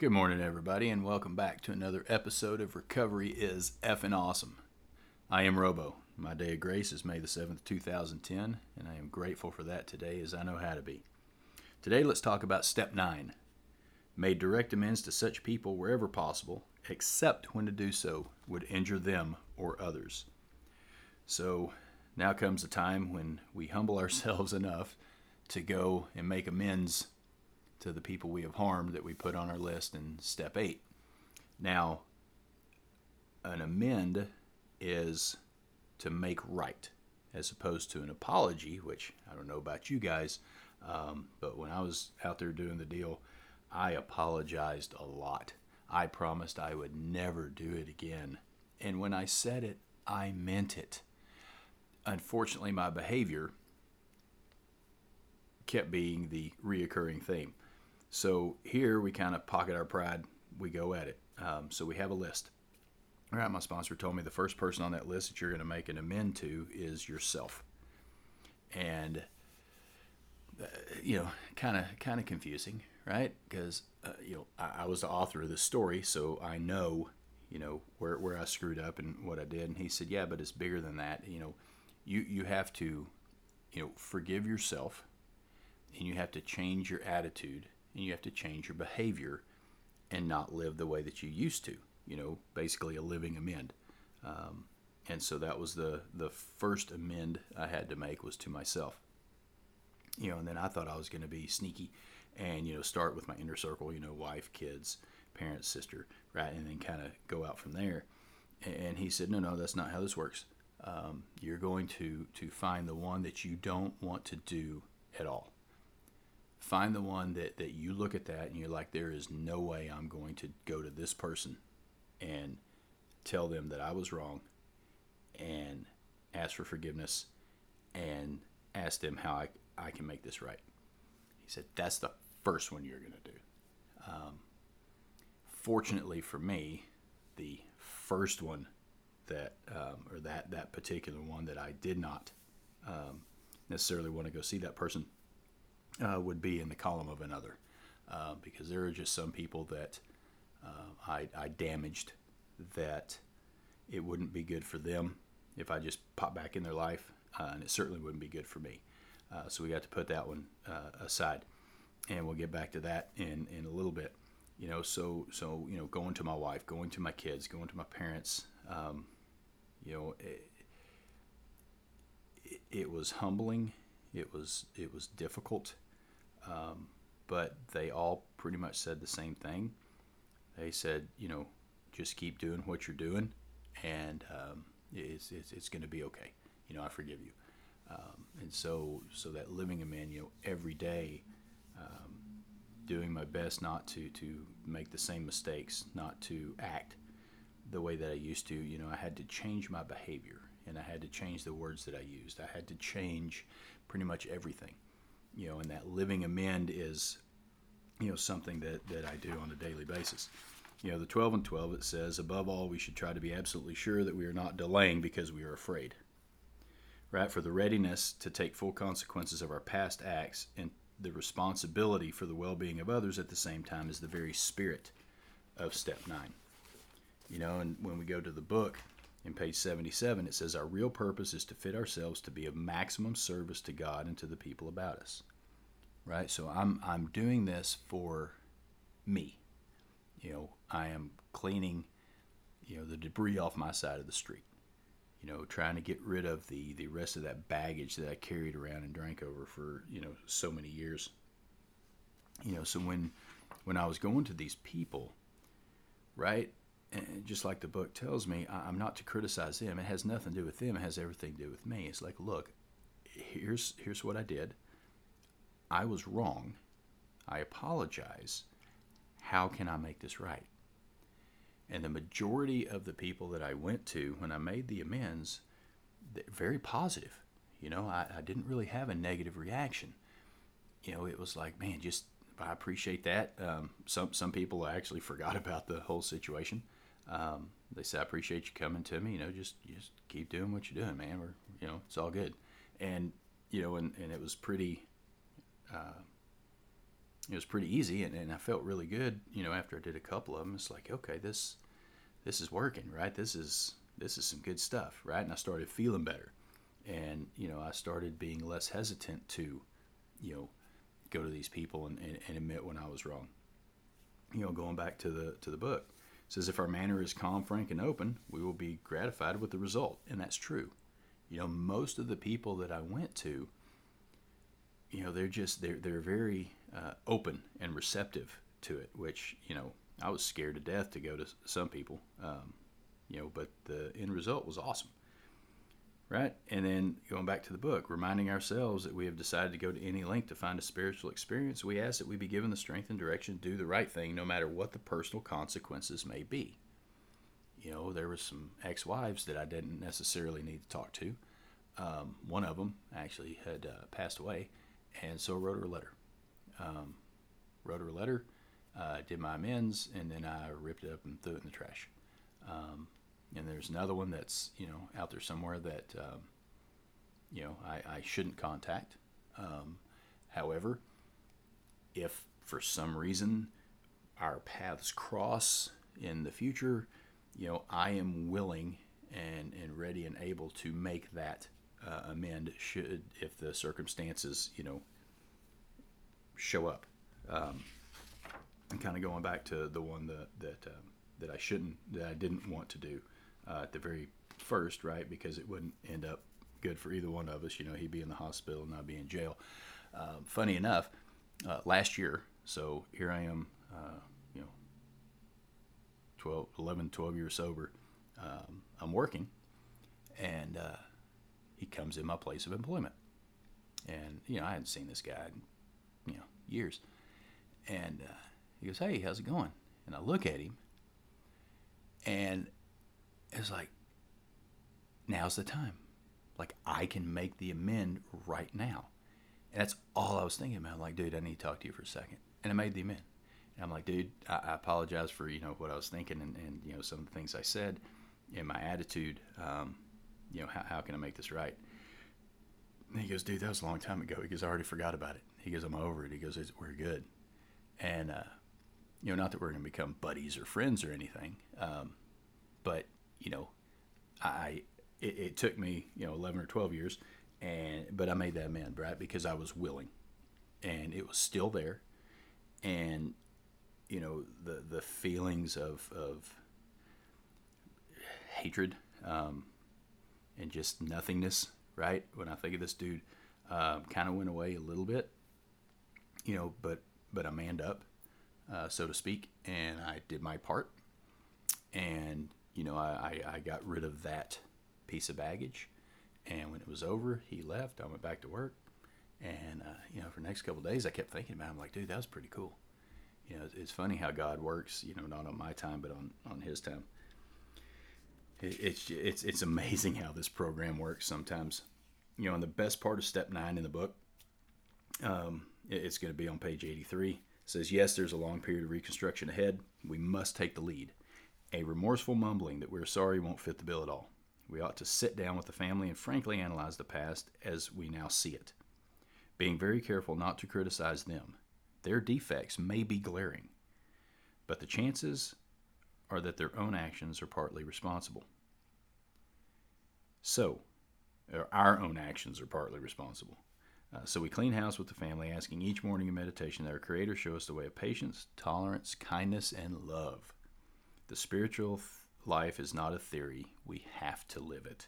Good morning, everybody, and welcome back to another episode of Recovery is Effing Awesome. I am Robo. My day of grace is May the 7th, 2010, and I am grateful for that today as I know how to be. Today, let's talk about step nine made direct amends to such people wherever possible, except when to do so would injure them or others. So now comes the time when we humble ourselves enough to go and make amends to the people we have harmed that we put on our list in step eight. Now, an amend is to make right, as opposed to an apology, which I don't know about you guys, um, but when I was out there doing the deal, I apologized a lot. I promised I would never do it again. And when I said it, I meant it. Unfortunately, my behavior kept being the reoccurring theme. So here we kind of pocket our pride, we go at it. Um, so we have a list. All right, my sponsor told me the first person on that list that you're going to make an amend to is yourself. And uh, you know, kind of kind of confusing, right? Because uh, you know, I, I, was the author of this story, so I know, you know, where where I screwed up and what I did. And he said, yeah, but it's bigger than that. You know, you you have to, you know, forgive yourself, and you have to change your attitude, and you have to change your behavior, and not live the way that you used to. You know, basically a living amend. Um, and so that was the the first amend I had to make was to myself. You know, and then I thought I was going to be sneaky and you know start with my inner circle you know wife kids parents sister right and then kind of go out from there and he said no no that's not how this works um, you're going to to find the one that you don't want to do at all find the one that that you look at that and you're like there is no way i'm going to go to this person and tell them that i was wrong and ask for forgiveness and ask them how i, I can make this right he said that's the first one you're going to do. Um, fortunately for me, the first one that um, or that that particular one that I did not um, necessarily want to go see that person uh, would be in the column of another uh, because there are just some people that uh, I, I damaged that it wouldn't be good for them if I just pop back in their life, uh, and it certainly wouldn't be good for me. Uh, so we got to put that one aside and we'll get back to that in in a little bit. You know, so so you know, going to my wife, going to my kids, going to my parents. Um, you know, it, it, was humbling. It was it was difficult, um, but they all pretty much said the same thing. They said, you know, just keep doing what you're doing, and um, it's it's, it's going to be okay. You know, I forgive you. Um, and so so that living know, every day um, doing my best not to to make the same mistakes, not to act the way that I used to. You know, I had to change my behavior, and I had to change the words that I used. I had to change pretty much everything. You know, and that living amend is, you know, something that that I do on a daily basis. You know, the 12 and 12 it says, above all, we should try to be absolutely sure that we are not delaying because we are afraid right? For the readiness to take full consequences of our past acts and the responsibility for the well being of others at the same time is the very spirit of step nine. You know, and when we go to the book in page 77, it says, Our real purpose is to fit ourselves to be of maximum service to God and to the people about us. Right? So I'm, I'm doing this for me. You know, I am cleaning, you know, the debris off my side of the street you know, trying to get rid of the the rest of that baggage that I carried around and drank over for you know so many years. You know, so when when I was going to these people, right, just like the book tells me, I'm not to criticize them. It has nothing to do with them. It has everything to do with me. It's like, look, here's here's what I did. I was wrong. I apologize. How can I make this right? And the majority of the people that I went to when I made the amends, very positive. You know, I, I didn't really have a negative reaction. You know, it was like, man, just I appreciate that. Um, some some people actually forgot about the whole situation. Um, they said, I appreciate you coming to me. You know, just just keep doing what you're doing, man. We're you know, it's all good. And you know, and, and it was pretty. Uh, it was pretty easy, and, and I felt really good. You know, after I did a couple of them, it's like, okay, this this is working, right? This is this is some good stuff, right? And I started feeling better, and you know, I started being less hesitant to, you know, go to these people and, and, and admit when I was wrong. You know, going back to the to the book, says if our manner is calm, frank, and open, we will be gratified with the result, and that's true. You know, most of the people that I went to, you know, they're just they're they're very uh, open and receptive to it, which you know I was scared to death to go to some people, um, you know, but the end result was awesome right? And then going back to the book, reminding ourselves that we have decided to go to any length to find a spiritual experience, we ask that we be given the strength and direction to do the right thing, no matter what the personal consequences may be. You know, there were some ex wives that I didn't necessarily need to talk to. Um, one of them actually had uh, passed away, and so I wrote her a letter. Um, wrote her a letter, uh, did my amends, and then I ripped it up and threw it in the trash. Um, and there's another one that's you know out there somewhere that um, you know I, I shouldn't contact. Um, however, if for some reason our paths cross in the future, you know I am willing and and ready and able to make that uh, amend should if the circumstances you know show up. Um, and kind of going back to the one that that um, that I shouldn't that I didn't want to do uh, at the very first, right? Because it wouldn't end up good for either one of us. You know, he'd be in the hospital and I'd be in jail. Uh, funny enough, uh, last year, so here I am, uh, you know, 12, 11, 12 years sober. Um, I'm working, and uh, he comes in my place of employment. And, you know, I hadn't seen this guy in, you know, years. And uh, he goes, Hey, how's it going? And I look at him, and it's like, now's the time. Like, I can make the amend right now. And that's all I was thinking about. Like, dude, I need to talk to you for a second. And I made the amend. And I'm like, dude, I, I apologize for, you know, what I was thinking and, and, you know, some of the things I said and my attitude. Um, you know, how, how can I make this right? And he goes, dude, that was a long time ago. He goes, I already forgot about it. He goes, I'm over it. He goes, we're good. And, uh, you know, not that we're going to become buddies or friends or anything, um, but you know, I it, it, took me you know 11 or 12 years, and but I made that amend right because I was willing, and it was still there, and you know the the feelings of of hatred um, and just nothingness right? When I think of this dude um, kind of went away a little bit, you know, but but I manned up, uh, so to speak, and I did my part, and you know, I, I, I got rid of that piece of baggage. And when it was over, he left. I went back to work. And, uh, you know, for the next couple days, I kept thinking about it. I'm like, dude, that was pretty cool. You know, it's funny how God works, you know, not on my time, but on, on his time. It, it's, it's, it's amazing how this program works sometimes. You know, and the best part of step nine in the book, um, it, it's going to be on page 83. It says, yes, there's a long period of reconstruction ahead. We must take the lead. A remorseful mumbling that we're sorry won't fit the bill at all. We ought to sit down with the family and frankly analyze the past as we now see it, being very careful not to criticize them. Their defects may be glaring, but the chances are that their own actions are partly responsible. So, our own actions are partly responsible. Uh, so we clean house with the family, asking each morning in meditation that our Creator show us the way of patience, tolerance, kindness, and love. The spiritual life is not a theory. We have to live it.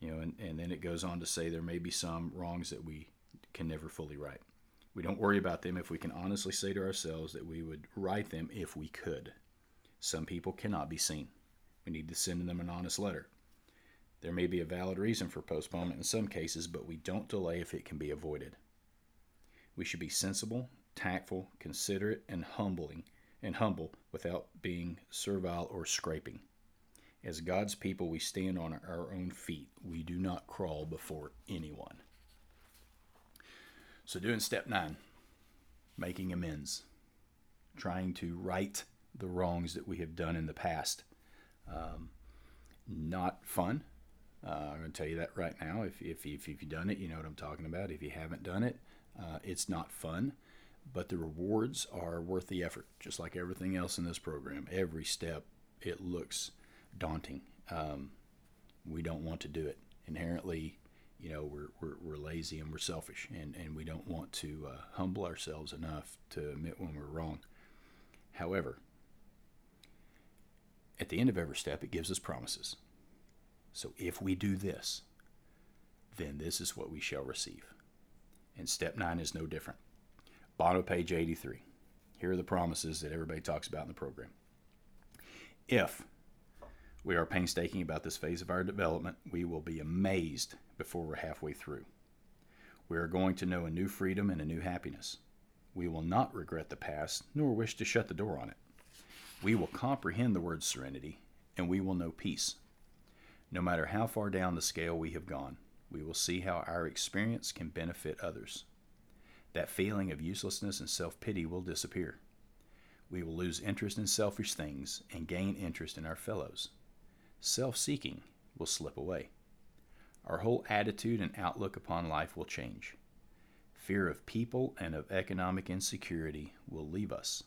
You know, and, and then it goes on to say there may be some wrongs that we can never fully right. We don't worry about them if we can honestly say to ourselves that we would right them if we could. Some people cannot be seen. We need to send them an honest letter. There may be a valid reason for postponement in some cases, but we don't delay if it can be avoided. We should be sensible, tactful, considerate, and humbling and humble without being servile or scraping. As God's people, we stand on our own feet. We do not crawl before anyone. So, doing step nine, making amends, trying to right the wrongs that we have done in the past. Um, not fun. Uh, I'm going to tell you that right now. If, if, if, you've done it, you know what I'm talking about. If you haven't done it, uh, it's not fun. But the rewards are worth the effort, just like everything else in this program. Every step, it looks daunting. Um, we don't want to do it. Inherently, you know, we're, we're, we're lazy and we're selfish, and, and we don't want to uh, humble ourselves enough to admit when we're wrong. However, at the end of every step, it gives us promises. So if we do this, then this is what we shall receive. And step nine is no different. Bottom of page 83. Here are the promises that everybody talks about in the program. If we are painstaking about this phase of our development, we will be amazed before we're halfway through. We are going to know a new freedom and a new happiness. We will not regret the past, nor wish to shut the door on it. We will comprehend the word serenity, and we will know peace. No matter how far down the scale we have gone, we will see how our experience can benefit others. That feeling of uselessness and self pity will disappear. We will lose interest in selfish things and gain interest in our fellows. Self seeking will slip away. Our whole attitude and outlook upon life will change. Fear of people and of economic insecurity will leave us.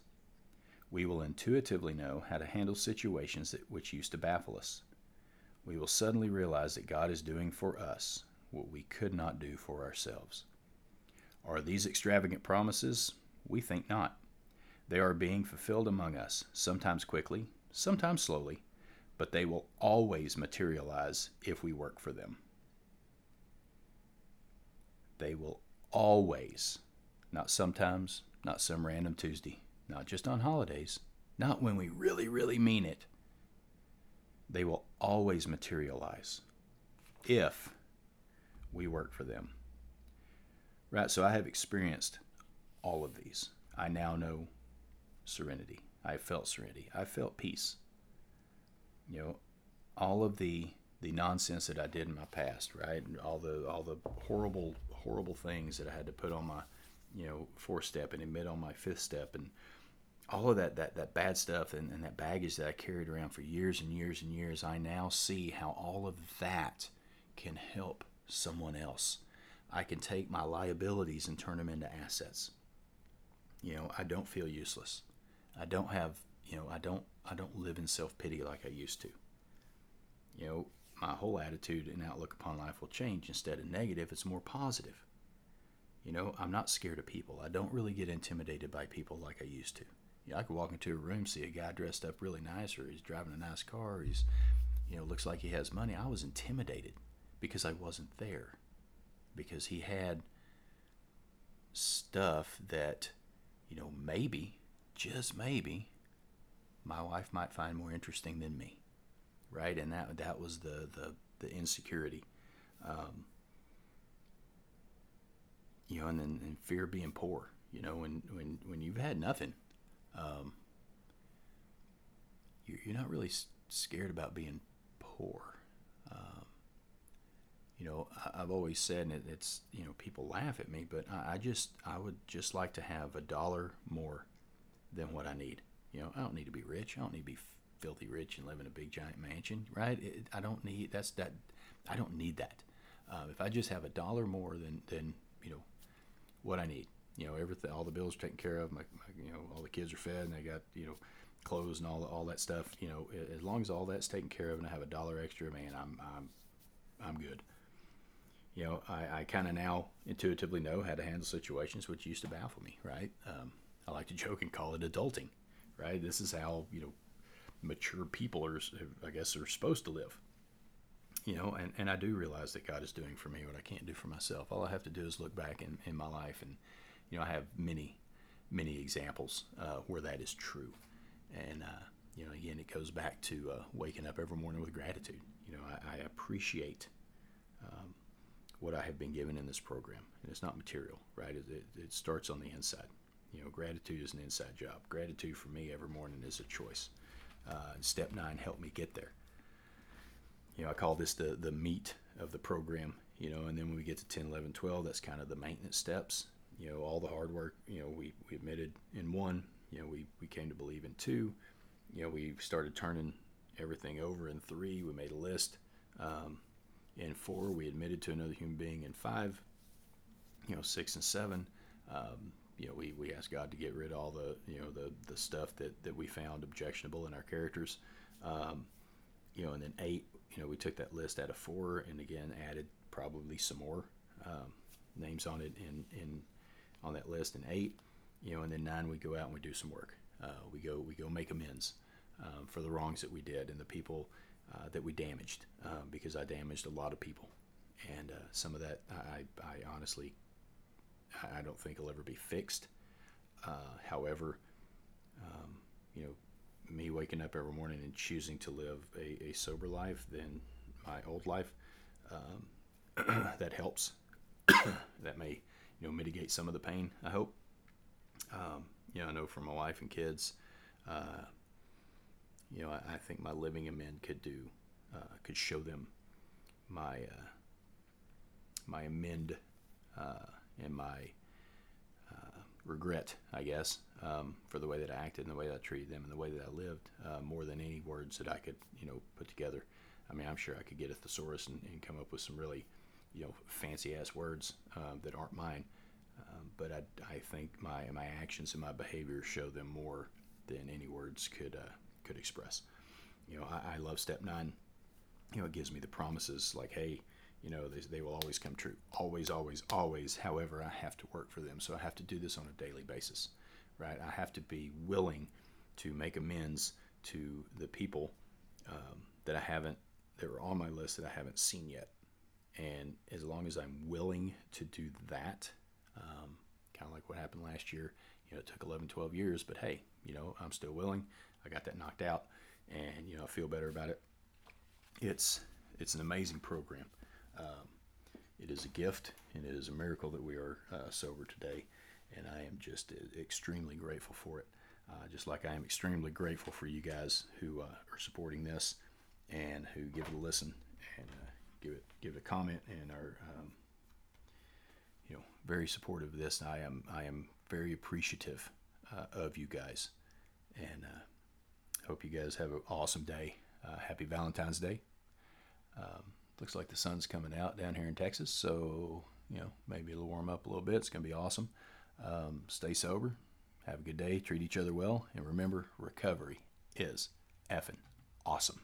We will intuitively know how to handle situations that, which used to baffle us. We will suddenly realize that God is doing for us what we could not do for ourselves. Are these extravagant promises? We think not. They are being fulfilled among us, sometimes quickly, sometimes slowly, but they will always materialize if we work for them. They will always, not sometimes, not some random Tuesday, not just on holidays, not when we really, really mean it. They will always materialize if we work for them. Right, so I have experienced all of these. I now know serenity. I felt serenity. I felt peace. You know, all of the the nonsense that I did in my past, right? All the all the horrible horrible things that I had to put on my, you know, fourth step and admit on my fifth step and all of that that, that bad stuff and, and that baggage that I carried around for years and years and years, I now see how all of that can help someone else. I can take my liabilities and turn them into assets. You know, I don't feel useless. I don't have, you know, I don't I don't live in self-pity like I used to. You know, my whole attitude and outlook upon life will change. Instead of negative, it's more positive. You know, I'm not scared of people. I don't really get intimidated by people like I used to. You know, I could walk into a room, see a guy dressed up really nice, or he's driving a nice car, he's, you know, looks like he has money. I was intimidated because I wasn't there. Because he had stuff that, you know, maybe, just maybe, my wife might find more interesting than me. Right? And that that was the the, the insecurity. Um, you know, and then and fear of being poor. You know, when when when you've had nothing, um, you're, you're not really scared about being poor. You know, I, have always said, and it's you know, people laugh at me, but I, I just I would just like to have a dollar more than what I need. You know, I don't need to be rich. I don't need to be filthy rich and live in a big giant mansion, right? It, I don't need that's that. I don't need that. Uh, if I just have a dollar more than than you know what I need, you know, everything, all the bills are taken care of. My, my, you know, all the kids are fed, and they got you know clothes and all all that stuff. You know, as long as all that's taken care of, and I have a dollar extra, man, I'm I'm I'm good. You know, I, I kind of now intuitively know how to handle situations which used to baffle me. Right? Um, I like to joke and call it adulting. Right? This is how you know mature people are, I guess, are supposed to live. You know, and, and I do realize that God is doing for me what I can't do for myself. All I have to do is look back in, in my life, and you know, I have many, many examples uh, where that is true. And uh, you know, again, it goes back to uh, waking up every morning with gratitude. You know, I, I appreciate um, what I have been given in this program, and it's not material, right? It, it, it starts on the inside. You know, gratitude is an inside job. Gratitude for me every morning is a choice. Uh, step nine helped me get there. You know, I call this the, the meat of the program, you know, and then when we get to 10, 11, 12, that's kind of the maintenance steps. You know, all the hard work, you know, we, we admitted in one, you know, we, we came to believe in two. You know, we started turning everything over in three. We made a list. Um, in four, we admitted to another human being. In five, you know, six and seven, um, you know, we, we asked God to get rid of all the you know the the stuff that that we found objectionable in our characters. Um, you know, and then eight, you know, we took that list out of four, and again added probably some more um, names on it in in on that list. And eight, you know, and then nine, we go out and we do some work. Uh, we go we go make amends um, for the wrongs that we did and the people uh, that we damaged, um, because I damaged a lot of people, and uh, some of that I, I honestly I don't think will ever be fixed. Uh, however, um, you know, me waking up every morning and choosing to live a, a sober life than my old life, um, that helps. that may, you know, mitigate some of the pain. I hope. Um, you know, I know for my wife and kids, uh, you know, I, I, think my living amend could do, uh, could show them my uh, my amend uh, and my uh, regret, I guess, um, for the way that I acted and the way that I treated them and the way that I lived, uh, more than any words that I could, you know, put together. I mean, I'm sure I could get a thesaurus and, and come up with some really, you know, fancy ass words that aren't mine. Um, but I, I think my my actions and my behavior show them more than any words could uh, could express. You know, I, I love step nine. You know, it gives me the promises like, hey, you know they, they will always come true. Always always always however i have to work for them. So i have to do this on a daily basis right? I have to be willing to make amends to the people um, that i haven't that are on my list that i haven't seen yet. And as long as i'm willing to do that um, kind of like what happened last year you know it took 11 12 years but hey you know i'm still willing i got that knocked out and you know i feel better about it it's it's an amazing program um, it is a gift and it is a miracle that we are uh, sober today, and I am just uh, extremely grateful for it. Uh, just like I am extremely grateful for you guys who uh, are supporting this and who give it a listen and uh, give it give it a comment and are um, you know very supportive of this. I am I am very appreciative uh, of you guys, and hope you guys have an awesome day. happy Valentine's Day. Um, looks like the sun's coming out down here in Texas, so you know maybe it'll warm up a little bit. It's gonna be awesome. Um, stay sober, have a good day, treat each other well, and remember, recovery is effing awesome.